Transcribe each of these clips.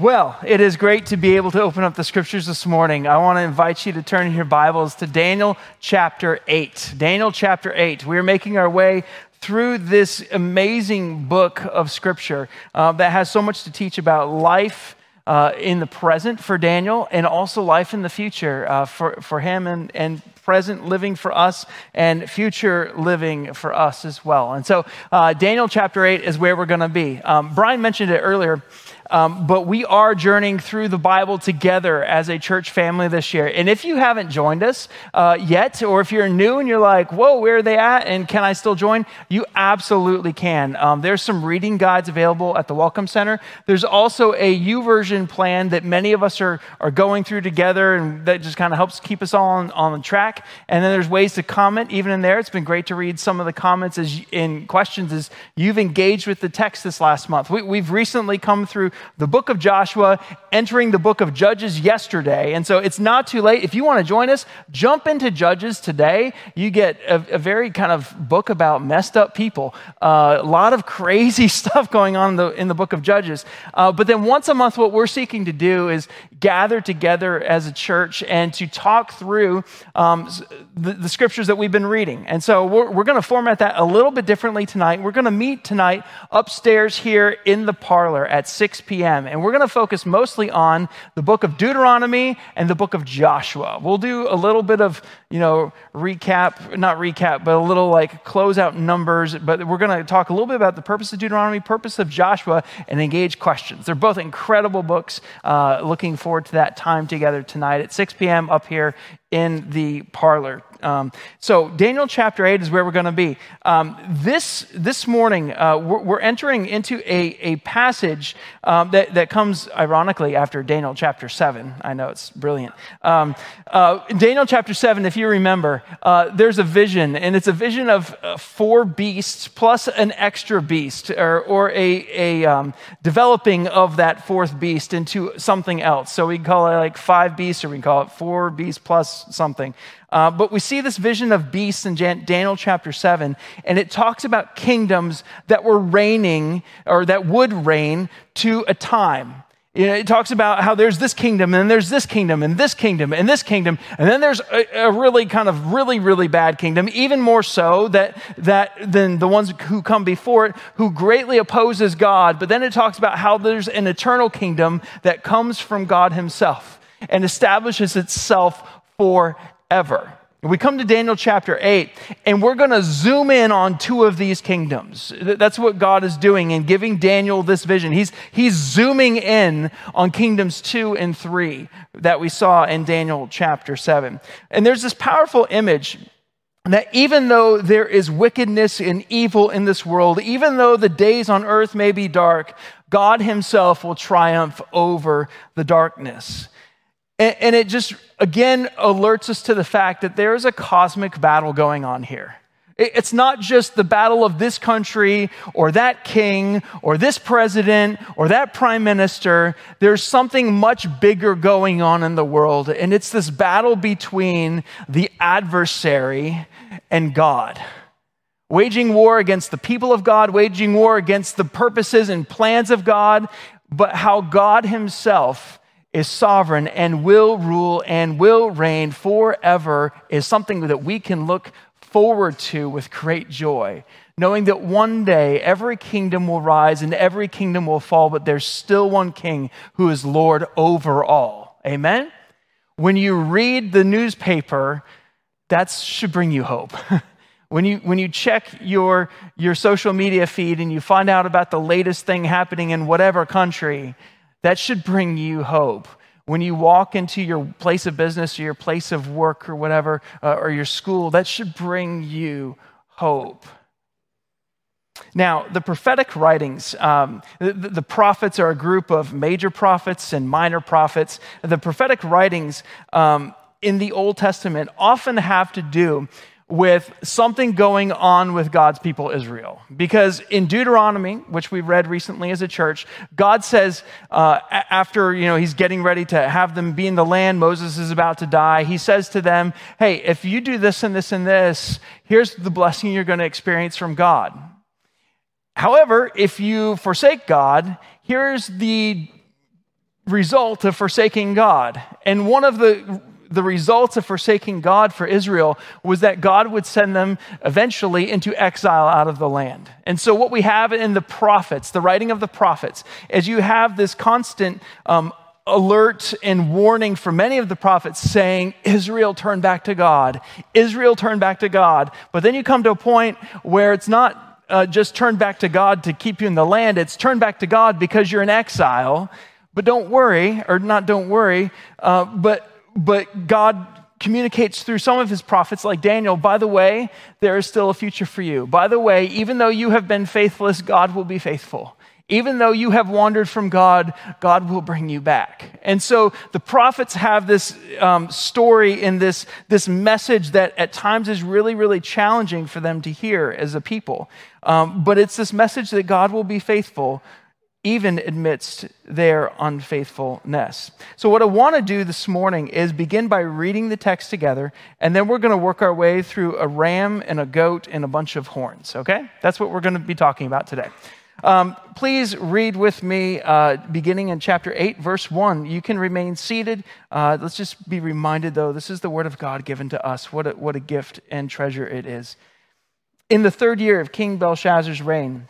well, it is great to be able to open up the scriptures this morning. I want to invite you to turn your Bibles to Daniel chapter 8. Daniel chapter 8. We're making our way through this amazing book of scripture uh, that has so much to teach about life. Uh, in the present for Daniel, and also life in the future uh, for, for him, and, and present living for us, and future living for us as well. And so, uh, Daniel chapter 8 is where we're going to be. Um, Brian mentioned it earlier. Um, but we are journeying through the Bible together as a church family this year. And if you haven't joined us uh, yet, or if you're new and you're like, whoa, where are they at? And can I still join? You absolutely can. Um, there's some reading guides available at the Welcome Center. There's also a YouVersion plan that many of us are, are going through together, and that just kind of helps keep us all on, on the track. And then there's ways to comment even in there. It's been great to read some of the comments as in questions as you've engaged with the text this last month. We, we've recently come through the book of Joshua, entering the book of Judges yesterday. And so it's not too late. If you want to join us, jump into Judges today. You get a, a very kind of book about messed up people, uh, a lot of crazy stuff going on in the, in the book of Judges. Uh, but then once a month, what we're seeking to do is gather together as a church and to talk through um, the, the, scriptures that we've been reading. And so we're, we're going to format that a little bit differently tonight. We're going to meet tonight upstairs here in the parlor at 6 p.m. And we're going to focus mostly on the book of Deuteronomy and the book of Joshua. We'll do a little bit of, you know, recap, not recap, but a little like close out numbers. But we're going to talk a little bit about the purpose of Deuteronomy, purpose of Joshua, and engage questions. They're both incredible books. Uh, looking forward to that time together tonight at 6 p.m. up here in the parlor. Um, so, Daniel chapter 8 is where we're going to be. Um, this, this morning, uh, we're, we're, entering into a, a passage um, that, that comes ironically after Daniel chapter 7. I know it's brilliant. Um, uh, Daniel chapter 7, if you remember, uh, there's a vision, and it's a vision of uh, four beasts plus an extra beast, or, or a, a um, developing of that fourth beast into something else. So, we call it like five beasts, or we call it four beasts plus something. Uh, but we see this vision of beasts in Jan- Daniel chapter 7, and it talks about kingdoms that were reigning or that would reign to a time. You know, it talks about how there's this kingdom, and there's this kingdom, and this kingdom, and this kingdom, and then there's a, a, really kind of really, really bad kingdom, even more so that, that than the ones who come before it, who greatly opposes God. But then it talks about how there's an eternal kingdom that comes from God Himself and establishes itself forever. We come to Daniel chapter 8, and we're going to zoom in on two of these kingdoms. That's what God is doing in giving Daniel this vision. He's, he's zooming in on kingdoms 2 and 3 that we saw in Daniel chapter 7. And there's this powerful image that even though there is wickedness and evil in this world, even though the days on earth may be dark, God Himself will triumph over the darkness. And, and it just, again, alerts us to the fact that there is a cosmic battle going on here. It's not just the battle of this country or that king or this president or that prime minister. There's something much bigger going on in the world, and it's this battle between the adversary and God. Waging war against the people of God, waging war against the purposes and plans of God, but how God Himself is sovereign and will rule and will reign forever is something that we can look forward to with great joy, knowing that one day every kingdom will rise and every kingdom will fall, but there's still one king who is Lord over all. Amen? When you read the newspaper, that should bring you hope. when you, when you check your, your social media feed and you find out about the latest thing happening in whatever country, that should bring you hope. When you walk into your place of business or your place of work or whatever, uh, or your school, that should bring you hope. Now, the prophetic writings, um, the, the, prophets are a group of major prophets and minor prophets. The prophetic writings um, in the Old Testament often have to do with something going on with God's people Israel. Because in Deuteronomy, which we read recently as a church, God says, uh, after you know he's getting ready to have them be in the land, Moses is about to die. He says to them, "Hey, if you do this and this and this, here's the blessing you're going to experience from God. However, if you forsake God, here's the result of forsaking God. And one of the the results of forsaking God for Israel was that God would send them eventually into exile out of the land. And so, what we have in the prophets, the writing of the prophets, is you have this constant um, alert and warning from many of the prophets saying, Israel, turn back to God. Israel, turn back to God. But then you come to a point where it's not. Uh, just turn back to God to keep you in the land. It's turn back to God because you're in exile. But don't worry, or not don't worry, uh, but but God communicates through some of his prophets, like Daniel, by the way, there is still a future for you. By the way, even though you have been faithless, God will be faithful. Even though you have wandered from God, God will bring you back. And so the prophets have this um, story in this, this message that at times is really, really challenging for them to hear as a people. Um, but it's this message that God will be faithful even amidst their unfaithfulness. So, what I want to do this morning is begin by reading the text together, and then we're going to work our way through a ram and a goat and a bunch of horns, okay? That's what we're going to be talking about today. Um, please read with me, uh, beginning in chapter 8, verse 1. You can remain seated. Uh, let's just be reminded, though, this is the word of God given to us. What a, what a gift and treasure it is. In the third year of King Belshazzar's reign,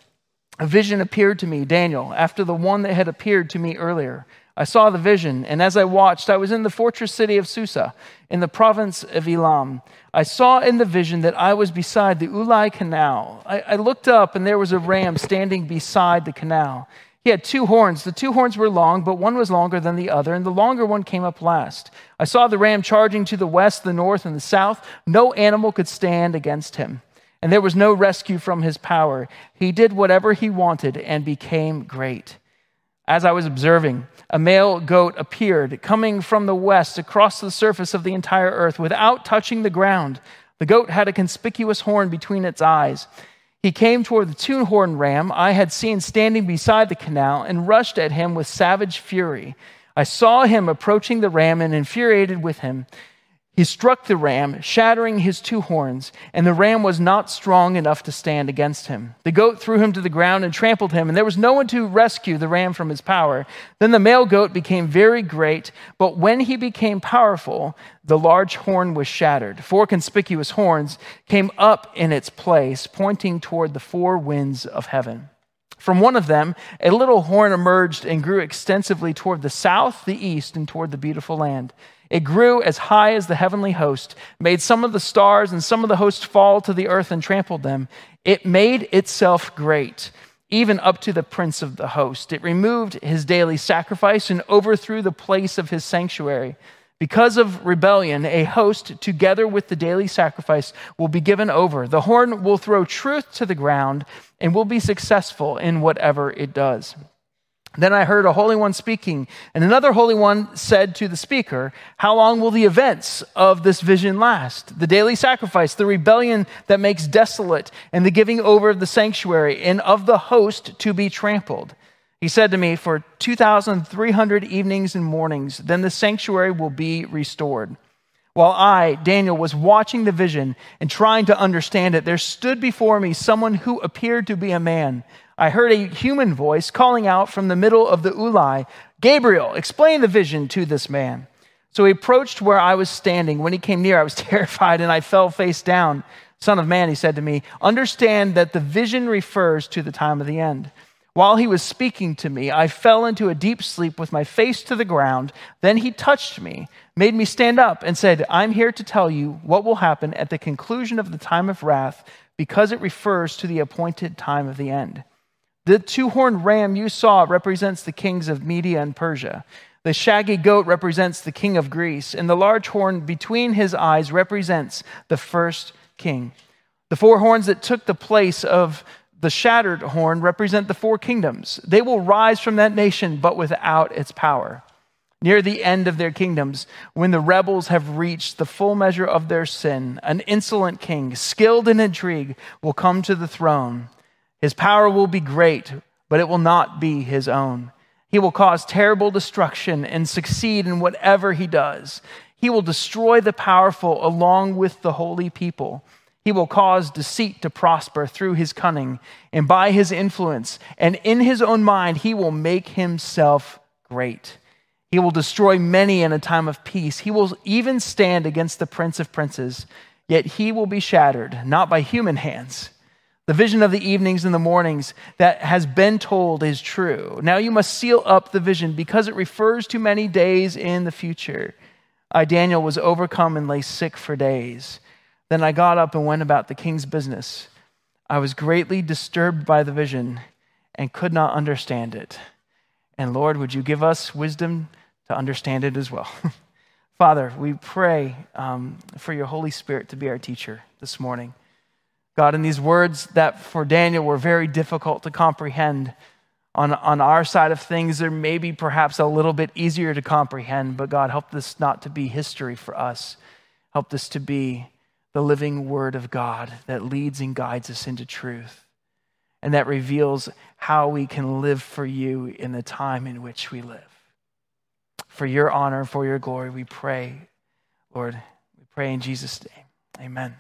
a vision appeared to me, Daniel, after the one that had appeared to me earlier. I saw the vision, and as I watched, I was in the fortress city of Susa, in the province of Elam. I saw in the vision that I was beside the Ulai Canal. I, I looked up, and there was a ram standing beside the canal. He had two horns. The two horns were long, but one was longer than the other, and the longer one came up last. I saw the ram charging to the west, the north, and the south. No animal could stand against him and there was no rescue from his power. He did whatever he wanted and became great. As I was observing, a male goat appeared, coming from the west across the surface of the entire earth without touching the ground. The goat had a conspicuous horn between its eyes. He came toward the two horned ram I had seen standing beside the canal and rushed at him with savage fury. I saw him approaching the ram and infuriated with him. He struck the ram, shattering his two horns, and the ram was not strong enough to stand against him. The goat threw him to the ground and trampled him, and there was no one to rescue the ram from his power. Then the male goat became very great, but when he became powerful, the large horn was shattered. Four conspicuous horns came up in its place, pointing toward the four winds of heaven. From one of them, a little horn emerged and grew extensively toward the south, the east, and toward the beautiful land. It grew as high as the heavenly host, made some of the stars and some of the hosts fall to the earth and trampled them. It made itself great, even up to the prince of the host. It removed his daily sacrifice and overthrew the place of his sanctuary. Because of rebellion, a host, together with the daily sacrifice, will be given over. The horn will throw truth to the ground and will be successful in whatever it does. Then I heard a holy one speaking, and another holy one said to the speaker, How long will the events of this vision last? The daily sacrifice, the rebellion that makes desolate, and the giving over of the sanctuary, and of the host to be trampled. He said to me, For 2,300 evenings and mornings, then the sanctuary will be restored. While I, Daniel, was watching the vision and trying to understand it, there stood before me someone who appeared to be a man. I heard a human voice calling out from the middle of the ulai, Gabriel, explain the vision to this man. So he approached where I was standing. When he came near, I was terrified and I fell face down. Son of man, he said to me, understand that the vision refers to the time of the end. While he was speaking to me, I fell into a deep sleep with my face to the ground. Then he touched me, made me stand up, and said, I'm here to tell you what will happen at the conclusion of the time of wrath because it refers to the appointed time of the end. The two horned ram you saw represents the kings of Media and Persia. The shaggy goat represents the king of Greece, and the large horn between his eyes represents the first king. The four horns that took the place of the shattered horn represent the four kingdoms. They will rise from that nation, but without its power. Near the end of their kingdoms, when the rebels have reached the full measure of their sin, an insolent king, skilled in intrigue, will come to the throne. His power will be great, but it will not be his own. He will cause terrible destruction and succeed in whatever he does. He will destroy the powerful along with the holy people. He will cause deceit to prosper through his cunning and by his influence, and in his own mind, he will make himself great. He will destroy many in a time of peace. He will even stand against the prince of princes, yet he will be shattered, not by human hands. The vision of the evenings and the mornings that has been told is true. Now you must seal up the vision because it refers to many days in the future. I, Daniel, was overcome and lay sick for days. Then I got up and went about the king's business. I was greatly disturbed by the vision and could not understand it. And Lord, would you give us wisdom to understand it as well? Father, we pray um, for your Holy Spirit to be our teacher this morning. God, in these words that for Daniel were very difficult to comprehend, on, on our side of things, they're maybe perhaps a little bit easier to comprehend, but God, help this not to be history for us. Help this to be the living word of God that leads and guides us into truth and that reveals how we can live for you in the time in which we live. For your honor, for your glory, we pray, Lord. We pray in Jesus' name. Amen.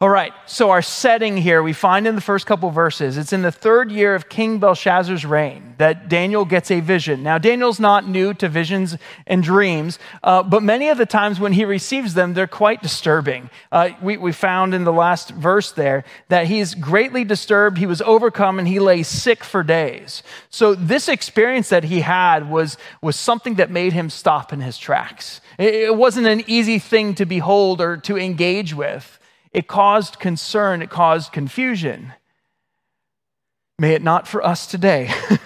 All right, so our setting here we find in the first couple verses. It's in the third year of King Belshazzar's reign that Daniel gets a vision. Now, Daniel's not new to visions and dreams, uh, but many of the times when he receives them, they're quite disturbing. Uh, we, we found in the last verse there that he's greatly disturbed, he was overcome, and he lay sick for days. So, this experience that he had was, was something that made him stop in his tracks. It, it wasn't an easy thing to behold or to engage with. It caused concern, it caused confusion. May it not for us today.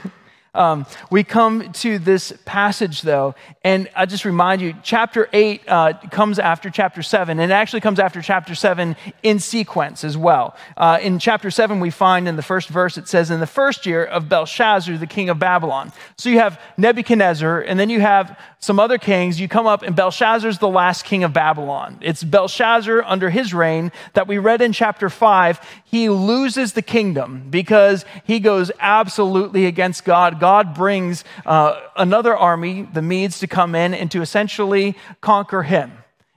Um, we come to this passage, though, and I just remind you chapter 8 uh, comes after chapter 7, and it actually comes after chapter 7 in sequence as well. Uh, in chapter 7, we find in the first verse, it says, In the first year of Belshazzar, the king of Babylon. So you have Nebuchadnezzar, and then you have some other kings. You come up, and Belshazzar's the last king of Babylon. It's Belshazzar under his reign that we read in chapter 5. He loses the kingdom because he goes absolutely against God God brings uh, another army, the Medes, to come in and to essentially conquer him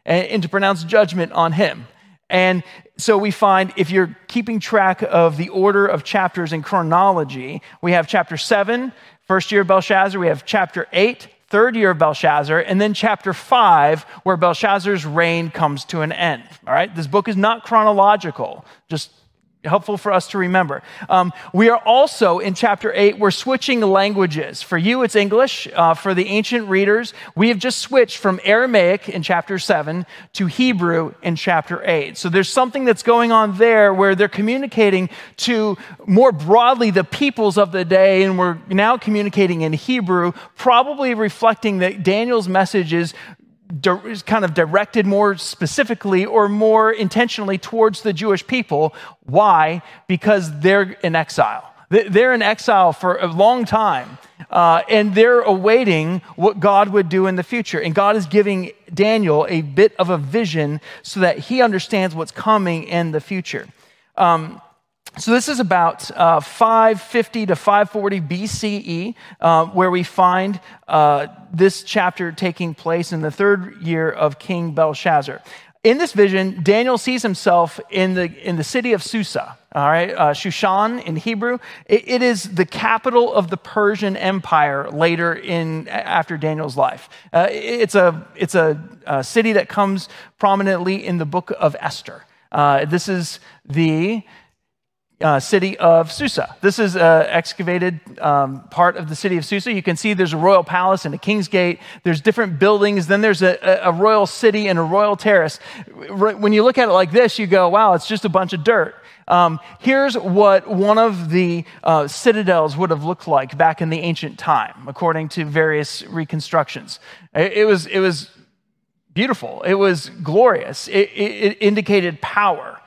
and, and to pronounce judgment on him. And so we find if you're keeping track of the order of chapters in chronology, we have chapter 7, first year of Belshazzar, we have chapter 8, third year of Belshazzar, and then chapter 5, where Belshazzar's reign comes to an end. All right? This book is not chronological, just helpful for us to remember. Um, we are also in chapter 8, we're switching languages. For you, it's English. Uh, for the ancient readers, we have just switched from Aramaic in chapter 7 to Hebrew in chapter 8. So there's something that's going on there where they're communicating to more broadly the peoples of the day, and we're now communicating in Hebrew, probably reflecting that Daniel's message is kind of directed more specifically or more intentionally towards the Jewish people. Why? Because they're in exile. They're in exile for a long time, uh, and they're awaiting what God would do in the future. And God is giving Daniel a bit of a vision so that he understands what's coming in the future. Um, so, this is about uh, 550 to 540 BCE, uh, where we find uh, this chapter taking place in the third year of King Belshazzar. In this vision, Daniel sees himself in the, in the city of Susa, all right, uh, Shushan in Hebrew. It, it is the capital of the Persian Empire later in, after Daniel's life. Uh, it's a, it's a, a, city that comes prominently in the book of Esther. Uh, this is the uh, city of Susa. This is an excavated um, part of the city of Susa. You can see there's a royal palace and a king's gate. There's different buildings. Then there's a, a royal city and a royal terrace. When you look at it like this, you go, wow, it's just a bunch of dirt. Um, here's what one of the uh, citadels would have looked like back in the ancient time, according to various reconstructions. It, it was, it was beautiful. It was glorious. It, it, it indicated power.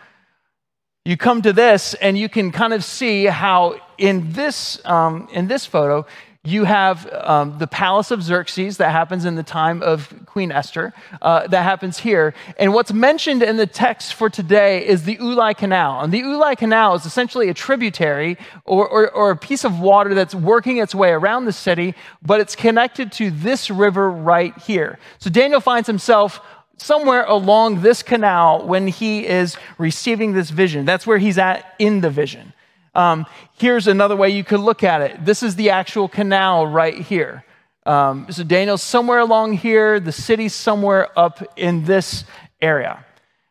You come to this, and you can kind of see how in this, um, in this photo, you have um, the palace of Xerxes that happens in the time of Queen Esther, uh, that happens here. And what's mentioned in the text for today is the Ulai Canal. And the Ulai Canal is essentially a tributary or, or, or a piece of water that's working its way around the city, but it's connected to this river right here. So Daniel finds himself somewhere along this canal when he is receiving this vision. That's where he's at in the vision. Um, here's another way you could look at it. This is the actual canal right here. Um, so Daniel's somewhere along here, the city's somewhere up in this area.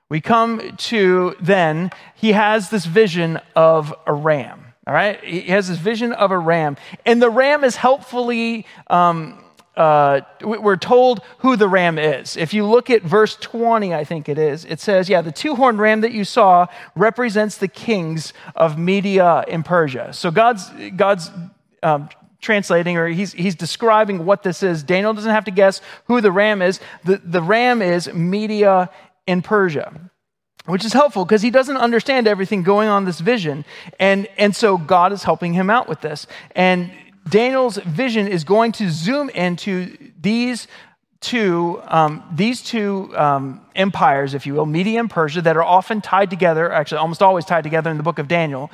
We come to then, he has this vision of a ram. All right? He has this vision of a ram. And the ram is helpfully um, uh, we're told who the ram is. If you look at verse 20, I think it is, it says, Yeah, the two horned ram that you saw represents the kings of Media and Persia. So God's, God's um, translating or he's, he's describing what this is. Daniel doesn't have to guess who the ram is. The, the ram is Media and Persia which is helpful because he doesn't understand everything going on this vision and and so god is helping him out with this and Daniel's vision is going to zoom into these two, um, these two um, empires, if you will, Media and Persia, that are often tied together, actually almost always tied together in the book of Daniel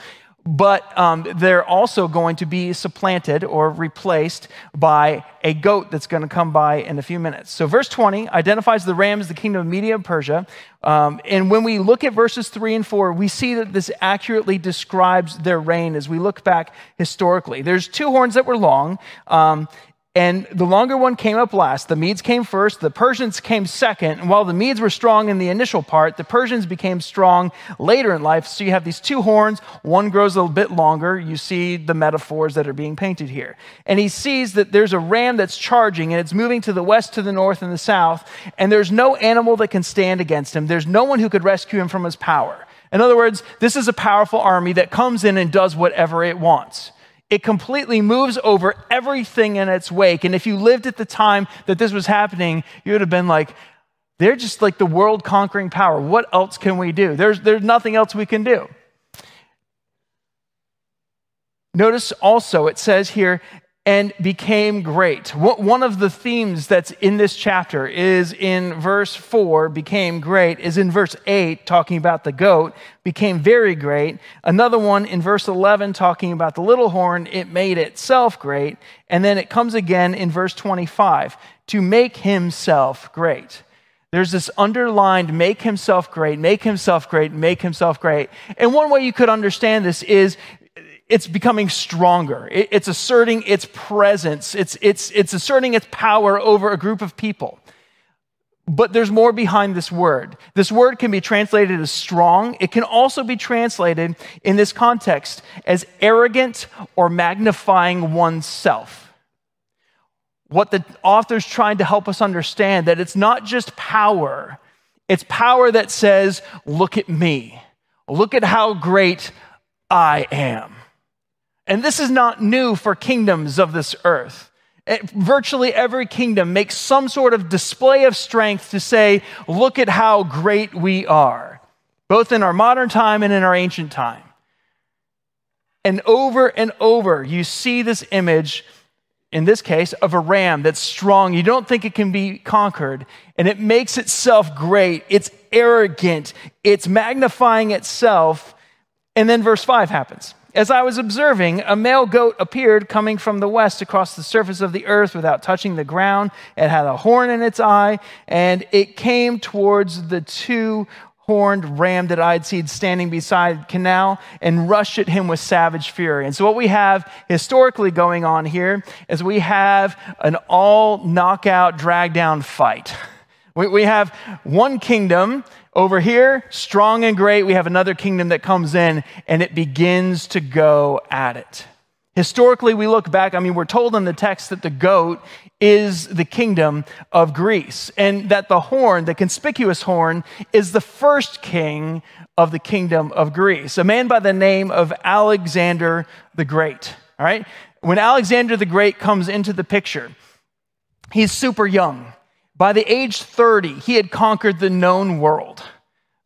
but um, they're also going to be supplanted or replaced by a goat that's going to come by in a few minutes. So, verse 20 identifies the ram as the kingdom of Media and Persia. Um, and when we look at verses 3 and 4, we see that this accurately describes their reign as we look back historically. There's two horns that were long. Um, and the longer one came up last. The Medes came first, the Persians came second. And while the Medes were strong in the initial part, the Persians became strong later in life. So you have these two horns, one grows a little bit longer. You see the metaphors that are being painted here. And he sees that there's a ram that's charging and it's moving to the west, to the north, and the south. And there's no animal that can stand against him, there's no one who could rescue him from his power. In other words, this is a powerful army that comes in and does whatever it wants it completely moves over everything in its wake. And if you lived at the time that this was happening, you would have been like, they're just like the world conquering power. What else can we do? There's, there's nothing else we can do. Notice also, it says here, and became great. One of the themes that's in this chapter is in verse 4, became great, is in verse 8, talking about the goat, became very great. Another one in verse 11, talking about the little horn, it made itself great. And then it comes again in verse 25, to make himself great. There's this underlined make himself great, make himself great, make himself great. And one way you could understand this is it's becoming stronger. It's asserting its presence. It's, it's, it's asserting its power over a group of people. But there's more behind this word. This word can be translated as strong. It can also be translated in this context as arrogant or magnifying oneself. What the author's trying to help us understand that it's not just power. It's power that says, look at me. Look at how great I am. And this is not new for kingdoms of this earth. It, virtually every kingdom makes some sort of display of strength to say, look at how great we are, both in our modern time and in our ancient time. And over and over, you see this image, in this case, of a ram that's strong. You don't think it can be conquered, and it makes itself great. It's arrogant, it's magnifying itself. And then verse 5 happens. As I was observing, a male goat appeared coming from the west across the surface of the earth without touching the ground. It had a horn in its eye, and it came towards the two horned ram that I had seen standing beside canal and rushed at him with savage fury. And so, what we have historically going on here is we have an all knockout, drag down fight. We, we have one kingdom over here, strong and great, we have another kingdom that comes in and it begins to go at it. Historically, we look back, I mean, we're told in the text that the goat is the kingdom of Greece, and that the horn, the conspicuous horn, is the first king of the kingdom of Greece, a man by the name of Alexander the Great. All right? When Alexander the Great comes into the picture, he's super young. By the age 30, he had conquered the known world.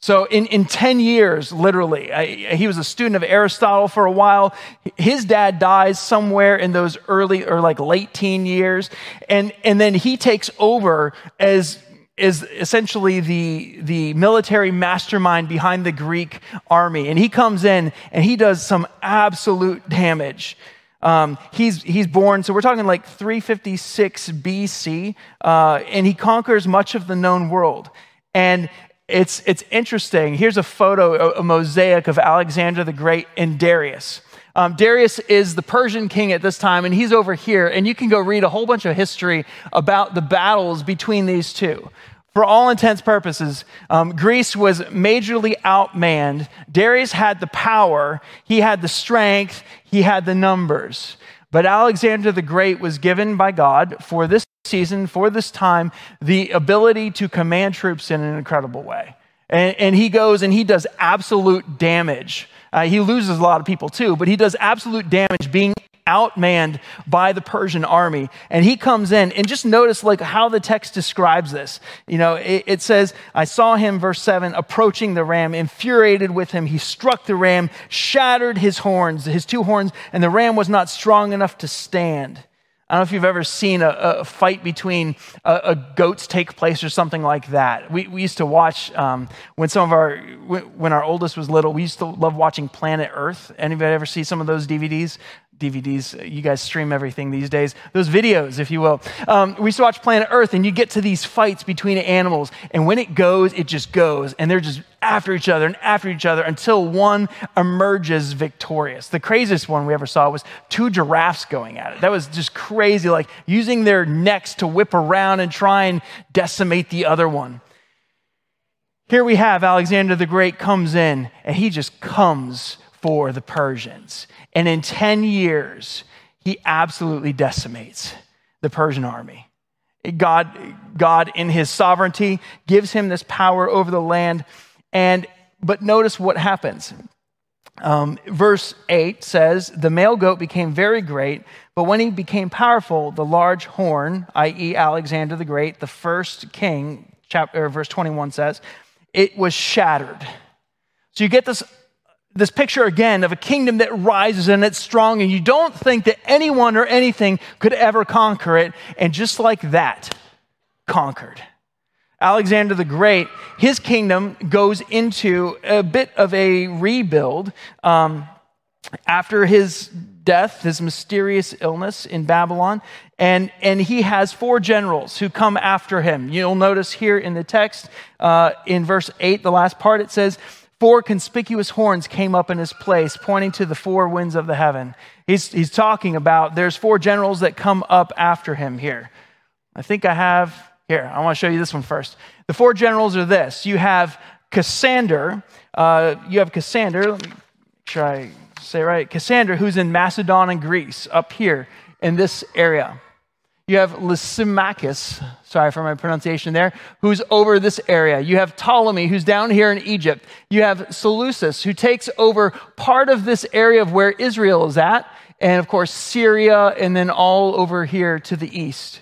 So, in, in 10 years, literally, I, he was a student of Aristotle for a while. His dad dies somewhere in those early or like late teen years. And, and then he takes over as, as essentially the, the military mastermind behind the Greek army. And he comes in and he does some absolute damage. Um, he's, he's born, so we're talking like 356 BC, uh, and he conquers much of the known world. And it's, it's interesting. Here's a photo, a, mosaic of Alexander the Great and Darius. Um, Darius is the Persian king at this time, and he's over here. And you can go read a whole bunch of history about the battles between these two. For all intents purposes, um, Greece was majorly outmanned. Darius had the power, he had the strength, he had the numbers. But Alexander the Great was given by God for this season, for this time, the ability to command troops in an incredible way. And, and he goes and he does absolute damage. Uh, he loses a lot of people too, but he does absolute damage being outmanned by the Persian army. And he comes in and just notice like how the text describes this. You know, it, it, says, I saw him, verse 7, approaching the ram, infuriated with him. He struck the ram, shattered his horns, his two horns, and the ram was not strong enough to stand. I don't know if you've ever seen a, a fight between a, a, goats take place or something like that. We, we used to watch um, when some of our when our oldest was little. We used to love watching Planet Earth. Anybody ever see some of those DVDs? DVDs. You guys stream everything these days. Those videos, if you will. Um, we used to watch Planet Earth, and you get to these fights between animals, and when it goes, it just goes, and they're just after each other and after each other until one emerges victorious. The craziest one we ever saw was two giraffes going at it. That was just crazy, like using their necks to whip around and try and decimate the other one. Here we have Alexander the Great comes in, and he just comes for the Persians. And in 10 years, he absolutely decimates the Persian army. God, God, in his sovereignty, gives him this power over the land. And but notice what happens. Um, verse 8 says, The male goat became very great, but when he became powerful, the large horn, i.e., Alexander the Great, the first king, chapter, verse 21 says, it was shattered. So you get this this picture again of a kingdom that rises and it's strong, and you don't think that anyone or anything could ever conquer it. And just like that, conquered. Alexander the Great, his kingdom goes into a bit of a rebuild um, after his death, his mysterious illness in Babylon. And, and he has four generals who come after him. You'll notice here in the text, uh, in verse 8, the last part, it says, four conspicuous horns came up in his place, pointing to the four winds of the heaven. He's, he's talking about there's four generals that come up after him here. I think I have, here, I want to show you this one first. The four generals are this you have Cassander, uh, you have Cassander, let me try say right, Cassander, who's in Macedon and Greece, up here in this area. You have Lysimachus, sorry for my pronunciation there, who's over this area. You have Ptolemy, who's down here in Egypt. You have Seleucus, who takes over part of this area of where Israel is at, and of course, Syria, and then all over here to the east.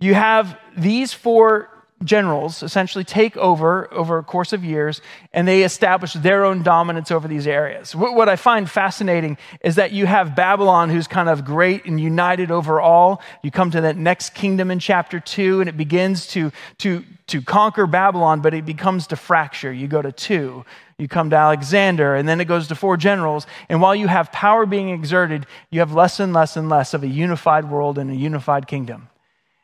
You have these four generals essentially take over over a course of years and they establish their own dominance over these areas. What I find fascinating is that you have Babylon, who's kind of great and united over all. You come to that next kingdom in chapter two, and it begins to, to, to conquer Babylon, but it becomes to fracture. You go to two, you come to Alexander, and then it goes to four generals. And while you have power being exerted, you have less and less and less of a unified world and a unified kingdom.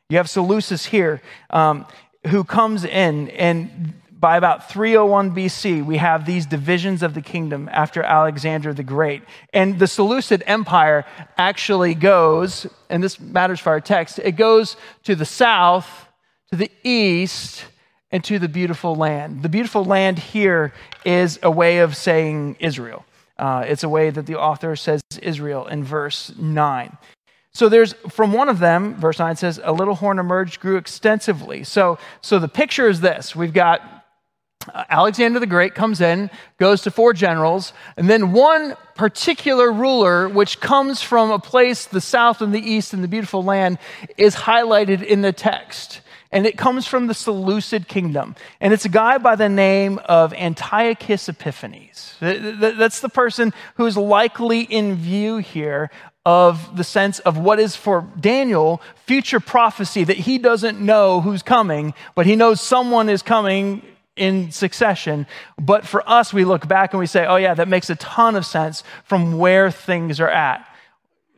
You have Seleucus here. Um, who comes in, and by about 301 BC, we have these divisions of the kingdom after Alexander the Great. And the Seleucid Empire actually goes, and this matters for our text, it goes to the south, to the east, and to the beautiful land. The beautiful land here is a way of saying Israel. Uh, it's a way that the author says Israel in verse 9. So there's from one of them, verse 9 says, a little horn emerged, grew extensively. So, so the picture is this we've got uh, Alexander the Great comes in, goes to four generals, and then one particular ruler, which comes from a place, the south and the east and the beautiful land, is highlighted in the text. And it comes from the Seleucid kingdom. And it's a guy by the name of Antiochus Epiphanes. That's the person who's likely in view here of the sense of what is for Daniel future prophecy that he doesn't know who's coming, but he knows someone is coming in succession. But for us, we look back and we say, oh, yeah, that makes a ton of sense from where things are at.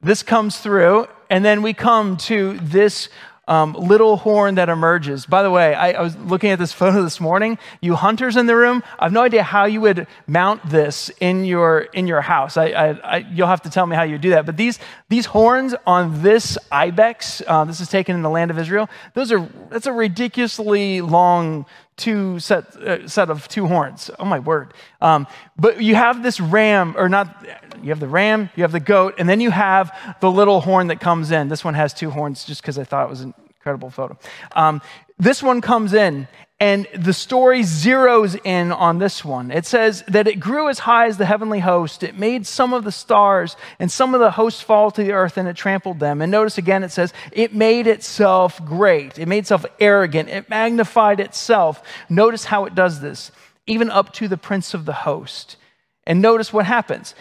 This comes through, and then we come to this um, little horn that emerges. By the way, I, I, was looking at this photo this morning. You hunters in the room, I have no idea how you would mount this in your in your house. I, I, you'll have to tell me how you do that. But these these horns on this ibex, uh, this is taken in the land of Israel. Those are that's a ridiculously long two set, uh, set of two horns. Oh my word. Um, but you have this ram, or not, you have the ram, you have the goat, and then you have the little horn that comes in. This one has two horns just because I thought it was an incredible photo. Um, this one comes in, and the story zeroes in on this one. It says that it grew as high as the heavenly host. It made some of the stars and some of the hosts fall to the earth and it trampled them. And notice again, it says it made itself great. It made itself arrogant. It magnified itself. Notice how it does this, even up to the prince of the host. And notice what happens.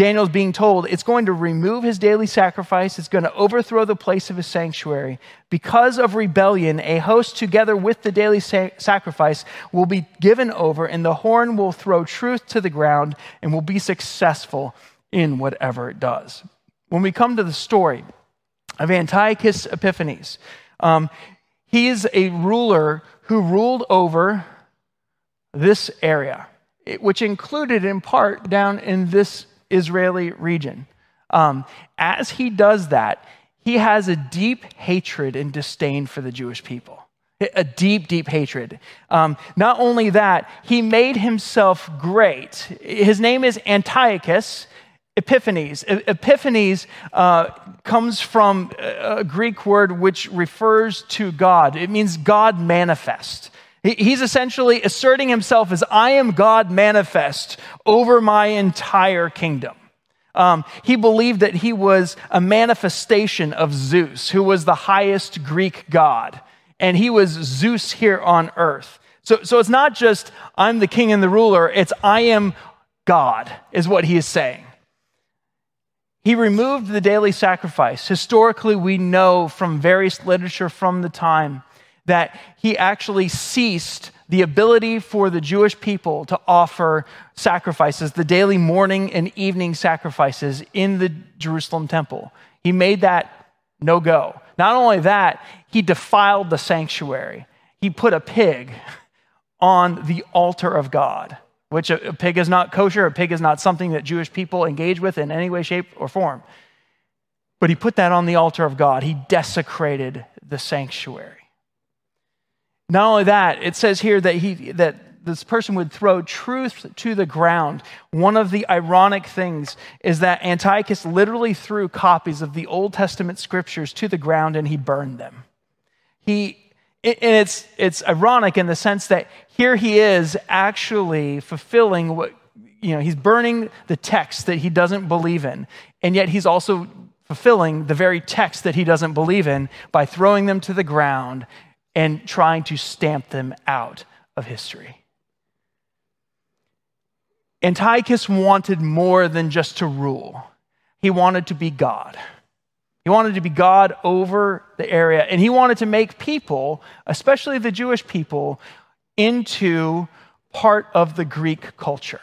Daniel's being told it's going to remove his daily sacrifice, it's going to overthrow the place of his sanctuary. Because of rebellion, a host together with the daily sa- sacrifice will be given over, and the horn will throw truth to the ground and will be successful in whatever it does. When we come to the story of Antiochus Epiphanes, um, he is a ruler who ruled over this area, which included in part down in this Israeli region. Um, as he does that, he has a deep hatred and disdain for the Jewish people. A deep, deep hatred. Um, not only that, he made himself great. His name is Antiochus Epiphanes. Epiphanes uh, comes from a Greek word which refers to God, it means God manifest. He's essentially asserting himself as I am God manifest over my entire kingdom. Um, he believed that he was a manifestation of Zeus, who was the highest Greek god, and he was Zeus here on earth. So, so it's not just I'm the king and the ruler, it's I am God, is what he is saying. He removed the daily sacrifice. Historically, we know from various literature from the time that he actually ceased the ability for the Jewish people to offer sacrifices, the daily morning and evening sacrifices in the Jerusalem temple. He made that no go. Not only that, he defiled the sanctuary. He put a pig on the altar of God, which a, pig is not kosher. A pig is not something that Jewish people engage with in any way, shape, or form. But he put that on the altar of God. He desecrated the sanctuary. Not only that, it says here that he that this person would throw truth to the ground. One of the ironic things is that Antiochus literally threw copies of the Old Testament scriptures to the ground and he burned them. He and it's it's ironic in the sense that here he is actually fulfilling what you know, he's burning the text that he doesn't believe in, and yet he's also fulfilling the very text that he doesn't believe in by throwing them to the ground and trying to stamp them out of history. Antiochus wanted more than just to rule, he wanted to be God. He wanted to be God over the area, and he wanted to make people, especially the Jewish people, into part of the Greek culture.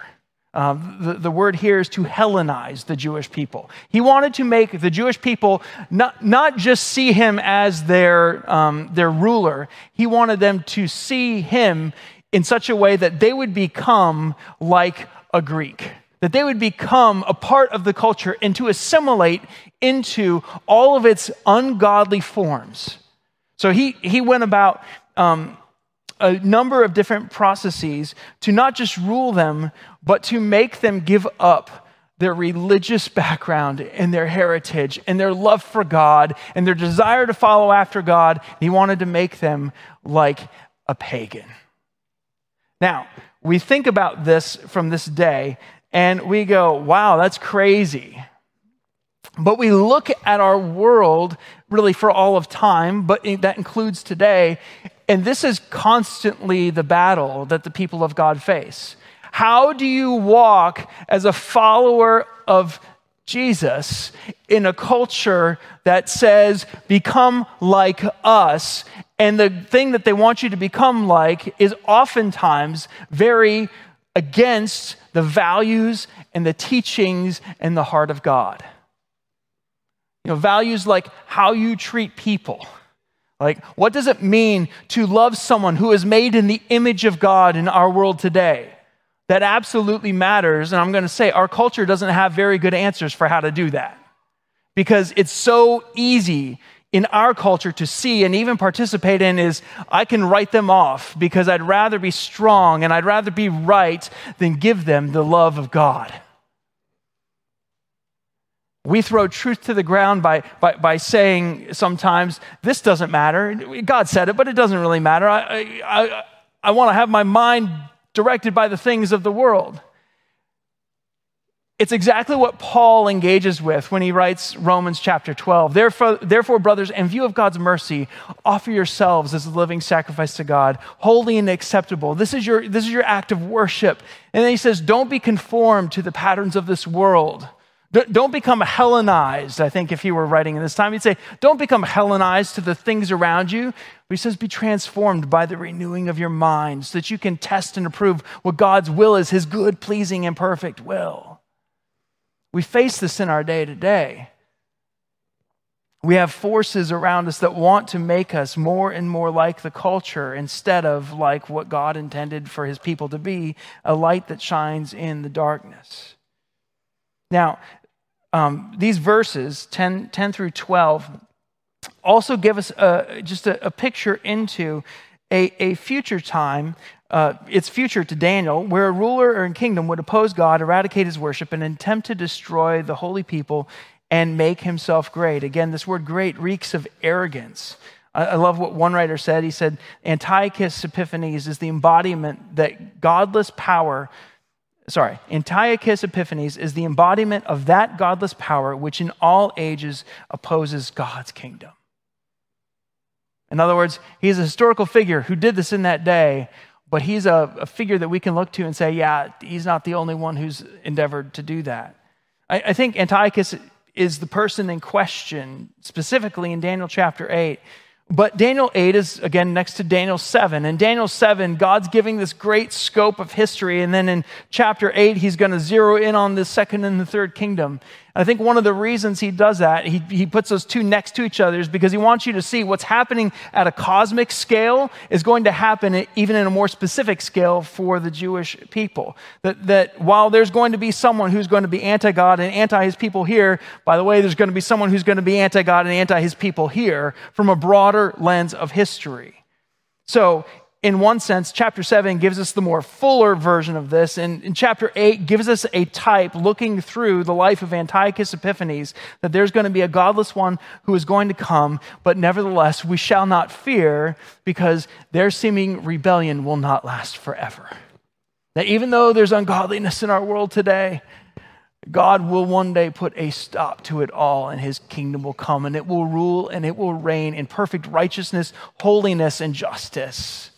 Um, the, the word here is to Hellenize the Jewish people. He wanted to make the Jewish people not, not just see him as their, um, their ruler, he wanted them to see him in such a way that they would become like a Greek, that they would become a part of the culture and to assimilate into all of its ungodly forms. So he, he went about um, a number of different processes to not just rule them, but to make them give up their religious background and their heritage and their love for God and their desire to follow after God. He wanted to make them like a pagan. Now, we think about this from this day and we go, wow, that's crazy. But we look at our world really for all of time, but that includes today. And this is constantly the battle that the people of God face. How do you walk as a follower of Jesus in a culture that says, become like us? And the thing that they want you to become like is oftentimes very against the values and the teachings and the heart of God. You know, values like how you treat people. Like, what does it mean to love someone who is made in the image of God in our world today? That absolutely matters. And I'm going to say our culture doesn't have very good answers for how to do that because it's so easy in our culture to see and even participate in is I can write them off because I'd rather be strong and I'd rather be right than give them the love of God. We throw truth to the ground by, by, by saying sometimes, this doesn't matter. God said it, but it doesn't really matter. I, I, I want to have my mind directed by the things of the world. It's exactly what Paul engages with when he writes Romans chapter 12. Therefore, therefore, brothers, in view of God's mercy, offer yourselves as a living sacrifice to God, holy and acceptable. This is your, this is your act of worship. And then he says, don't be conformed to the patterns of this world don't become Hellenized. I think if he were writing in this time, he'd say, Don't become Hellenized to the things around you. But he says, Be transformed by the renewing of your mind so that you can test and approve what God's will is, his good, pleasing, and perfect will. We face this in our day to day. We have forces around us that want to make us more and more like the culture instead of like what God intended for his people to be a light that shines in the darkness. Now, um, these verses, 10, 10, through 12, also give us a, just a, a picture into a, a future time. Uh, it's future to Daniel, where a ruler or a kingdom would oppose God, eradicate his worship, and attempt to destroy the holy people and make himself great. Again, this word great reeks of arrogance. I, I love what one writer said. He said, Antiochus Epiphanes is the embodiment that godless power sorry, Antiochus Epiphanes is the embodiment of that godless power which in all ages opposes God's kingdom. In other words, he's a historical figure who did this in that day, but he's a, a figure that we can look to and say, yeah, he's not the only one who's endeavored to do that. I, I think Antiochus is the person in question, specifically in Daniel chapter 8, but Daniel 8 is again next to Daniel 7. And Daniel 7, God's giving this great scope of history. And then in chapter 8, he's going to zero in on the second and the third kingdom. I think one of the reasons he does that, he, he puts those two next to each other, is because he wants you to see what's happening at a cosmic scale is going to happen even in a more specific scale for the Jewish people. That, that while there's going to be someone who's going to be anti God and anti his people here, by the way, there's going to be someone who's going to be anti God and anti his people here from a broader lens of history. So in one sense, chapter 7 gives us the more fuller version of this, and, and chapter 8 gives us a type looking through the life of Antiochus Epiphanes that there's going to be a godless one who is going to come, but nevertheless, we shall not fear because their seeming rebellion will not last forever. That even though there's ungodliness in our world today, God will one day put a stop to it all, and his kingdom will come, and it will rule and it will reign in perfect righteousness, holiness, and justice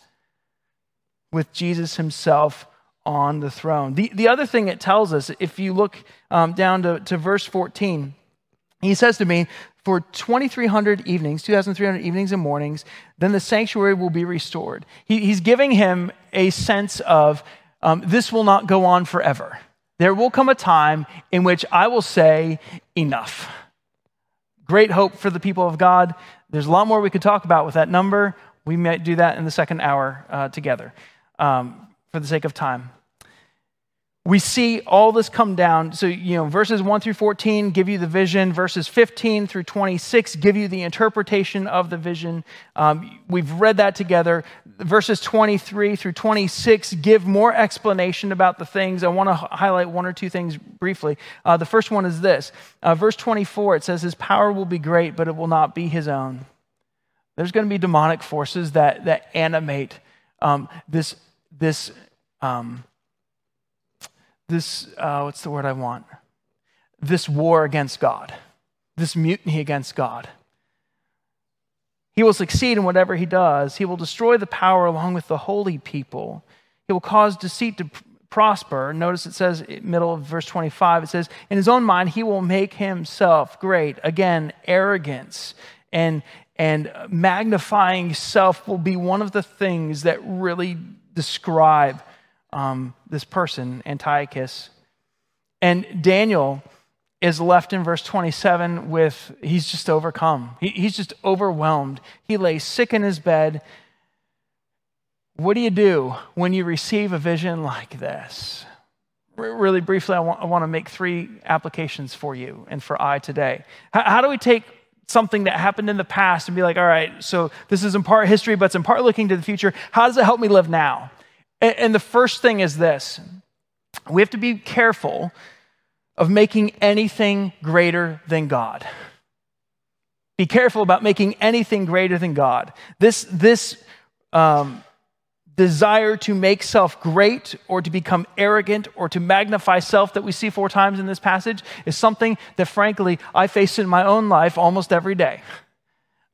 with Jesus himself on the throne. The, the other thing it tells us, if you look um, down to, to verse 14, he says to me, For 2,300 evenings, 2,300 evenings and mornings, then the sanctuary will be restored. He, he's giving him a sense of um, this will not go on forever. There will come a time in which I will say, Enough. Great hope for the people of God. There's a lot more we could talk about with that number. We might do that in the second hour uh, together um, for the sake of time. We see all this come down. So, you know, verses 1 through 14 give you the vision, verses 15 through 26 give you the interpretation of the vision. Um, we've read that together. Verses 23 through 26 give more explanation about the things. I want to highlight one or two things briefly. Uh, the first one is this uh, verse 24 it says, His power will be great, but it will not be his own. There's going to be demonic forces that, that animate um, this this, um, this uh, what's the word I want? This war against God. this mutiny against God. He will succeed in whatever he does. He will destroy the power along with the holy people. He will cause deceit to prosper. Notice it says, middle of verse 25, it says, In his own mind, he will make himself great. Again, arrogance and, and magnifying self will be one of the things that really describe um, this person, Antiochus. And Daniel is left in verse 27 with, he's just overcome. He, he's just overwhelmed. He lays sick in his bed. What do you do when you receive a vision like this? Really briefly, I want, I want to make three applications for you and for I today. How, how do we take something that happened in the past and be like, all right, so this is in part history, but it's in part looking to the future. How does it help me live now? And, and the first thing is this we have to be careful of making anything greater than God. Be careful about making anything greater than God. This, this um, desire to make self great or to become arrogant or to magnify self that we see four times in this passage is something that, frankly, I face in my own life almost every day.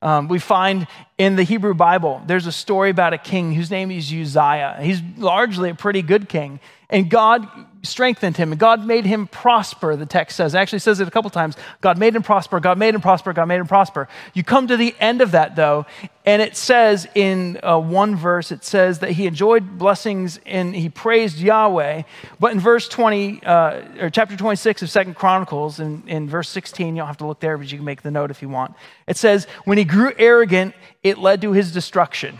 Um, we find in the Hebrew Bible, there's a story about a king whose name is Uzziah. He's largely a pretty good king. And God strengthened him and God made him prosper, the text says. It actually says it a couple times. God made him prosper, God made him prosper, God made him prosper. You come to the end of that, though, and it says in uh, one verse, it says that he enjoyed blessings and he praised Yahweh. But in verse 20, uh, or chapter 26 of Second Chronicles, in, in verse 16, you don't have to look there, but you can make the note if you want. It says, when he grew arrogant, it led to his destruction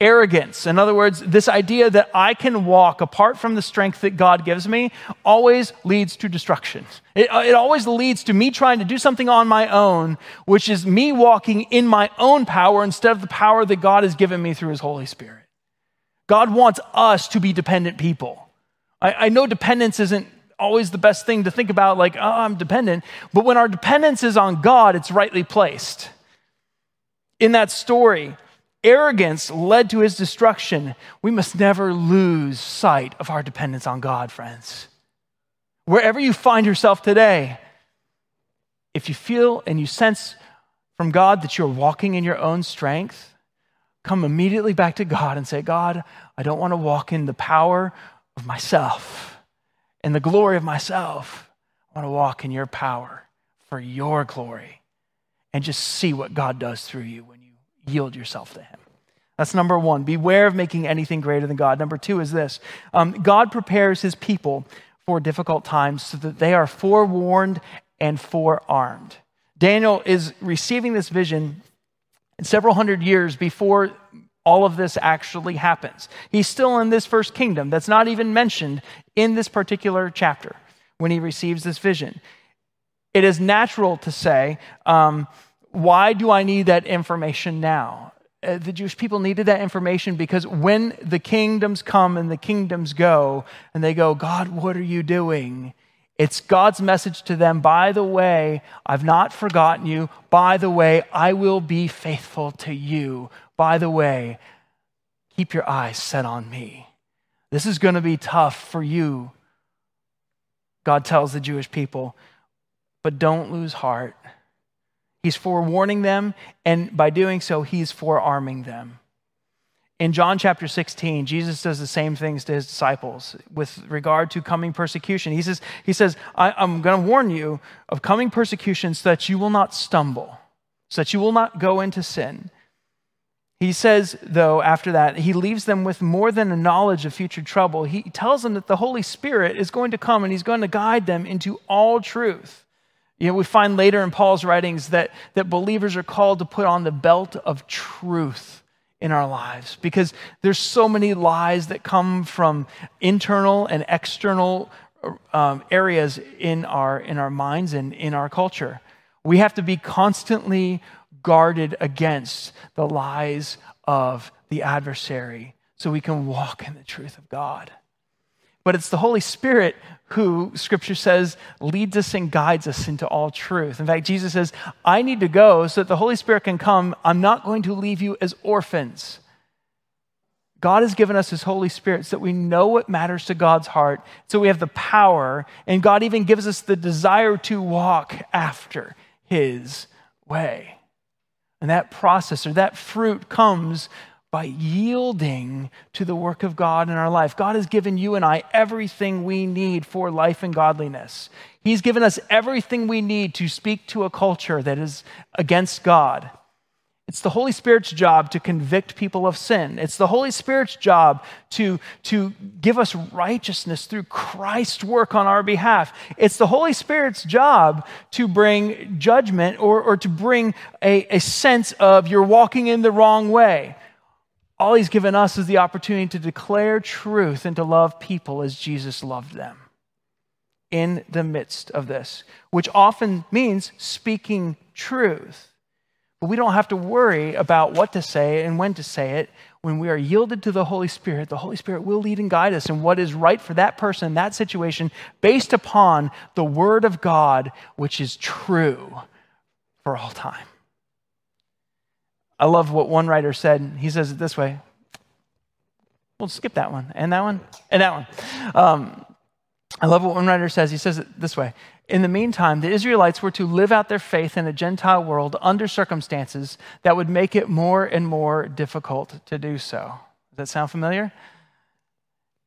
arrogance. In other words, this idea that I can walk apart from the strength that God gives me always leads to destruction. It, uh, it, always leads to me trying to do something on my own, which is me walking in my own power instead of the power that God has given me through His Holy Spirit. God wants us to be dependent people. I, I know dependence isn't always the best thing to think about, like, oh, I'm dependent. But when our dependence is on God, it's rightly placed. In that story, arrogance led to his destruction. We must never lose sight of our dependence on God, friends. Wherever you find yourself today, if you feel and you sense from God that you're walking in your own strength, come immediately back to God and say, God, I don't want to walk in the power of myself and the glory of myself. I want to walk in your power for your glory and just see what God does through you yield yourself to Him. That's number one. Beware of making anything greater than God. Number two is this um, God prepares His people for difficult times so that they are forewarned and forearmed. Daniel is receiving this vision several hundred years before all of this actually happens. He's still in this first kingdom that's not even mentioned in this particular chapter when he receives this vision. It is natural to say, um, why do I need that information now? Uh, the Jewish people needed that information because when the kingdoms come and the kingdoms go, and they go, God, what are you doing? It's God's message to them. By the way, I've not forgotten you. By the way, I will be faithful to you. By the way, keep your eyes set on me. This is going to be tough for you, God tells the Jewish people, but don't lose heart. He's forewarning them, and by doing so, he's forearming them. In John chapter 16, Jesus does the same things to his disciples with regard to coming persecution. He says, he says I, am going to warn you of coming persecution so that you will not stumble, so that you will not go into sin. He says, though, after that, he leaves them with more than a knowledge of future trouble. He tells them that the Holy Spirit is going to come and he's going to guide them into all truth. You know, we find later in Paul's writings that, that believers are called to put on the belt of truth in our lives because there's so many lies that come from internal and external um, areas in our, in our minds and in our culture. We have to be constantly guarded against the lies of the adversary so we can walk in the truth of God. But it's the Holy Spirit who, scripture says, leads us and guides us into all truth. In fact, Jesus says, I need to go so that the Holy Spirit can come. I'm not going to leave you as orphans. God has given us His Holy Spirit so that we know what matters to God's heart, so we have the power, and God even gives us the desire to walk after His way. And that process or that fruit comes by yielding to the work of God in our life. God has given you and I everything we need for life and godliness. He's given us everything we need to speak to a culture that is against God. It's the Holy Spirit's job to convict people of sin. It's the Holy Spirit's job to, to give us righteousness through Christ's work on our behalf. It's the Holy Spirit's job to bring judgment or, or to bring a, a sense of you're walking in the wrong way. All He's given us is the opportunity to declare truth and to love people as Jesus loved them in the midst of this, which often means speaking truth. But we don't have to worry about what to say and when to say it. When we are yielded to the Holy Spirit, the Holy Spirit will lead and guide us in what is right for that person, that situation, based upon the Word of God, which is true for all time. I love what one writer said. He says it this way. We'll skip that one, and that one, and that one. Um, I love what one writer says. He says it this way in the meantime, the Israelites were to live out their faith in a Gentile world under circumstances that would make it more and more difficult to do so. Does that sound familiar?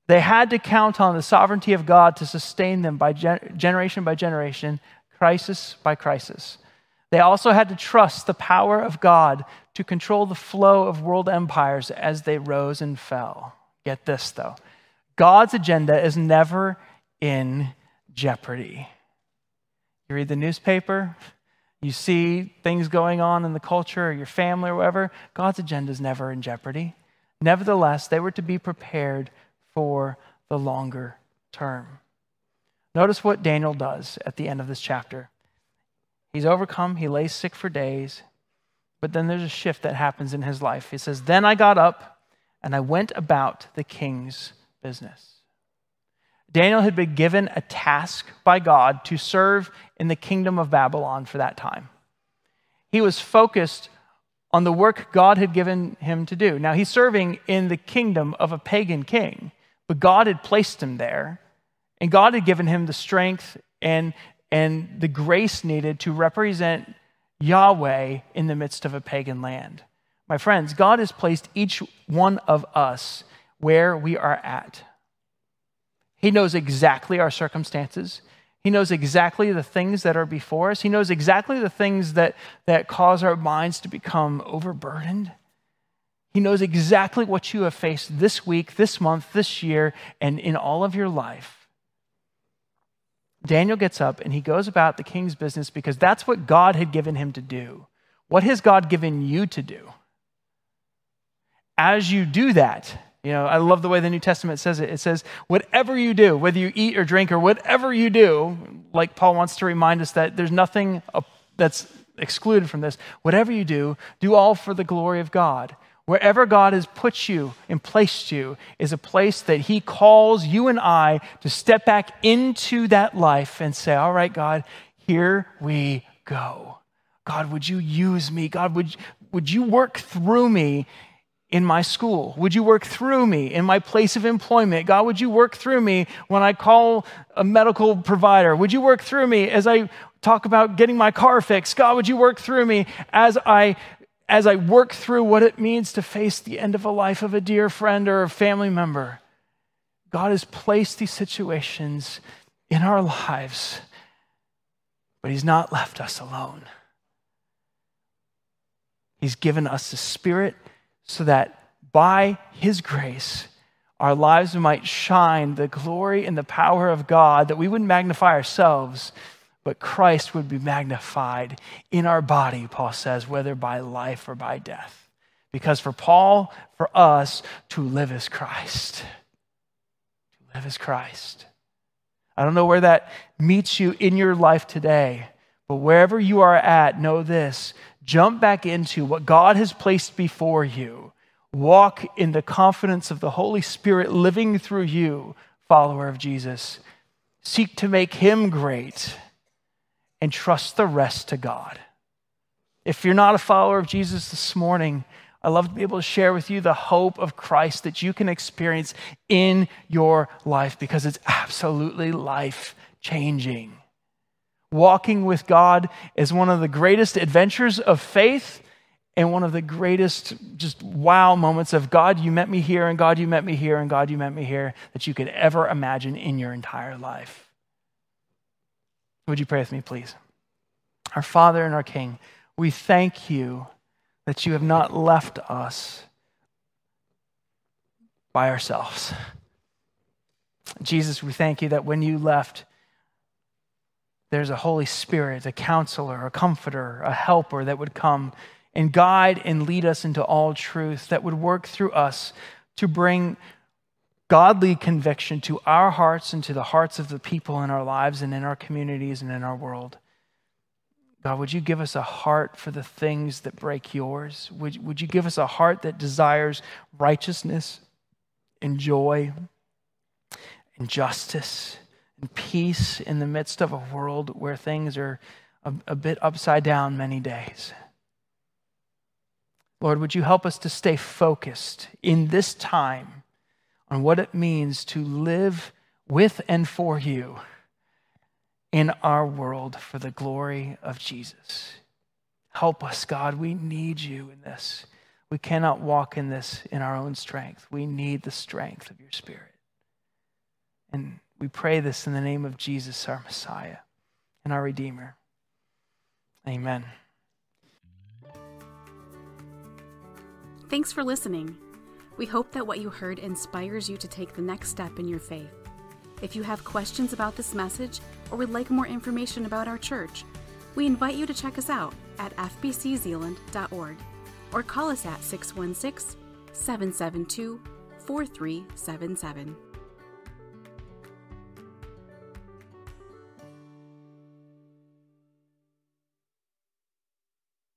They had to count on the sovereignty of God to sustain them by gen- generation by generation, crisis by crisis. They also had to trust the power of God to control the flow of world empires as they rose and fell. Get this, though God's agenda is never in jeopardy. You read the newspaper, you see things going on in the culture or your family or whatever, God's agenda is never in jeopardy. Nevertheless, they were to be prepared for the longer term. Notice what Daniel does at the end of this chapter. He's overcome, he lays sick for days, but then there's a shift that happens in his life. He says, Then I got up and I went about the king's business. Daniel had been given a task by God to serve in the kingdom of Babylon for that time. He was focused on the work God had given him to do. Now, he's serving in the kingdom of a pagan king, but God had placed him there, and God had given him the strength and, and the grace needed to represent Yahweh in the midst of a pagan land. My friends, God has placed each one of us where we are at. He knows exactly our circumstances. He knows exactly the things that are before us. He knows exactly the things that, that cause our minds to become overburdened. He knows exactly what you have faced this week, this month, this year, and in all of your life. Daniel gets up and he goes about the king's business because that's what God had given him to do. What has God given you to do? As you do that, you know, I love the way the New Testament says it. It says, whatever you do, whether you eat or drink or whatever you do, like Paul wants to remind us that there's nothing uh, that's excluded from this. Whatever you do, do all for the glory of God. Wherever God has put you and placed you is a place that He calls you and I to step back into that life and say, All right, God, here we go. God, would you use me? God, would, would you work through me in my school? Would you work through me in my place of employment? God, would you work through me when I call a medical provider? Would you work through me as I talk about getting my car fixed? God, would you work through me as I as I work through what it means to face the end of a life of a dear friend or a family member? God has placed these situations in our lives, but He's not left us alone. He's given us the Spirit so that by His grace, our lives might shine the glory and the power of God, that we wouldn't magnify ourselves, but Christ would be magnified in our body, Paul says, whether by life or by death. Because for Paul, for us, to live is Christ. To live is Christ. I don't know where that meets you in your life today, but wherever you are at, know this jump back into what God has placed before you. Walk in the confidence of the Holy Spirit living through you, follower of Jesus. Seek to make him great and trust the rest to God. If you're not a follower of Jesus this morning, I love to be able to share with you the hope of Christ that you can experience in your life because it's absolutely life changing. Walking with God is one of the greatest adventures of faith and one of the greatest just wow moments of God, you met me here, and God, you met me here, and God, you met me here that you could ever imagine in your entire life. Would you pray with me, please? Our Father and our King, we thank you that you have not left us by ourselves. Jesus, we thank you that when you left, there's a Holy Spirit, a counselor, a comforter, a helper that would come and guide and lead us into all truth, that would work through us to bring godly conviction to our hearts and to the hearts of the people in our lives and in our communities and in our world. God, would you give us a heart for the things that break yours? Would, would you give us a heart that desires righteousness and joy and justice and peace in the midst of a world where things are a, a bit upside down many days? Lord, would you help us to stay focused in this time on what it means to live with and for you? in our world for the glory of Jesus. Help us, God. We need you in this. We cannot walk in this in our own strength. We need the strength of your Spirit. And we pray this in the name of Jesus, our Messiah and our Redeemer. Amen. Thanks for listening. We hope that what you heard inspires you to take the next step in your faith. If you have questions about this message or would like more information about our church, we invite you to check us out at fbczeeland.org or call us at 616 772 4377.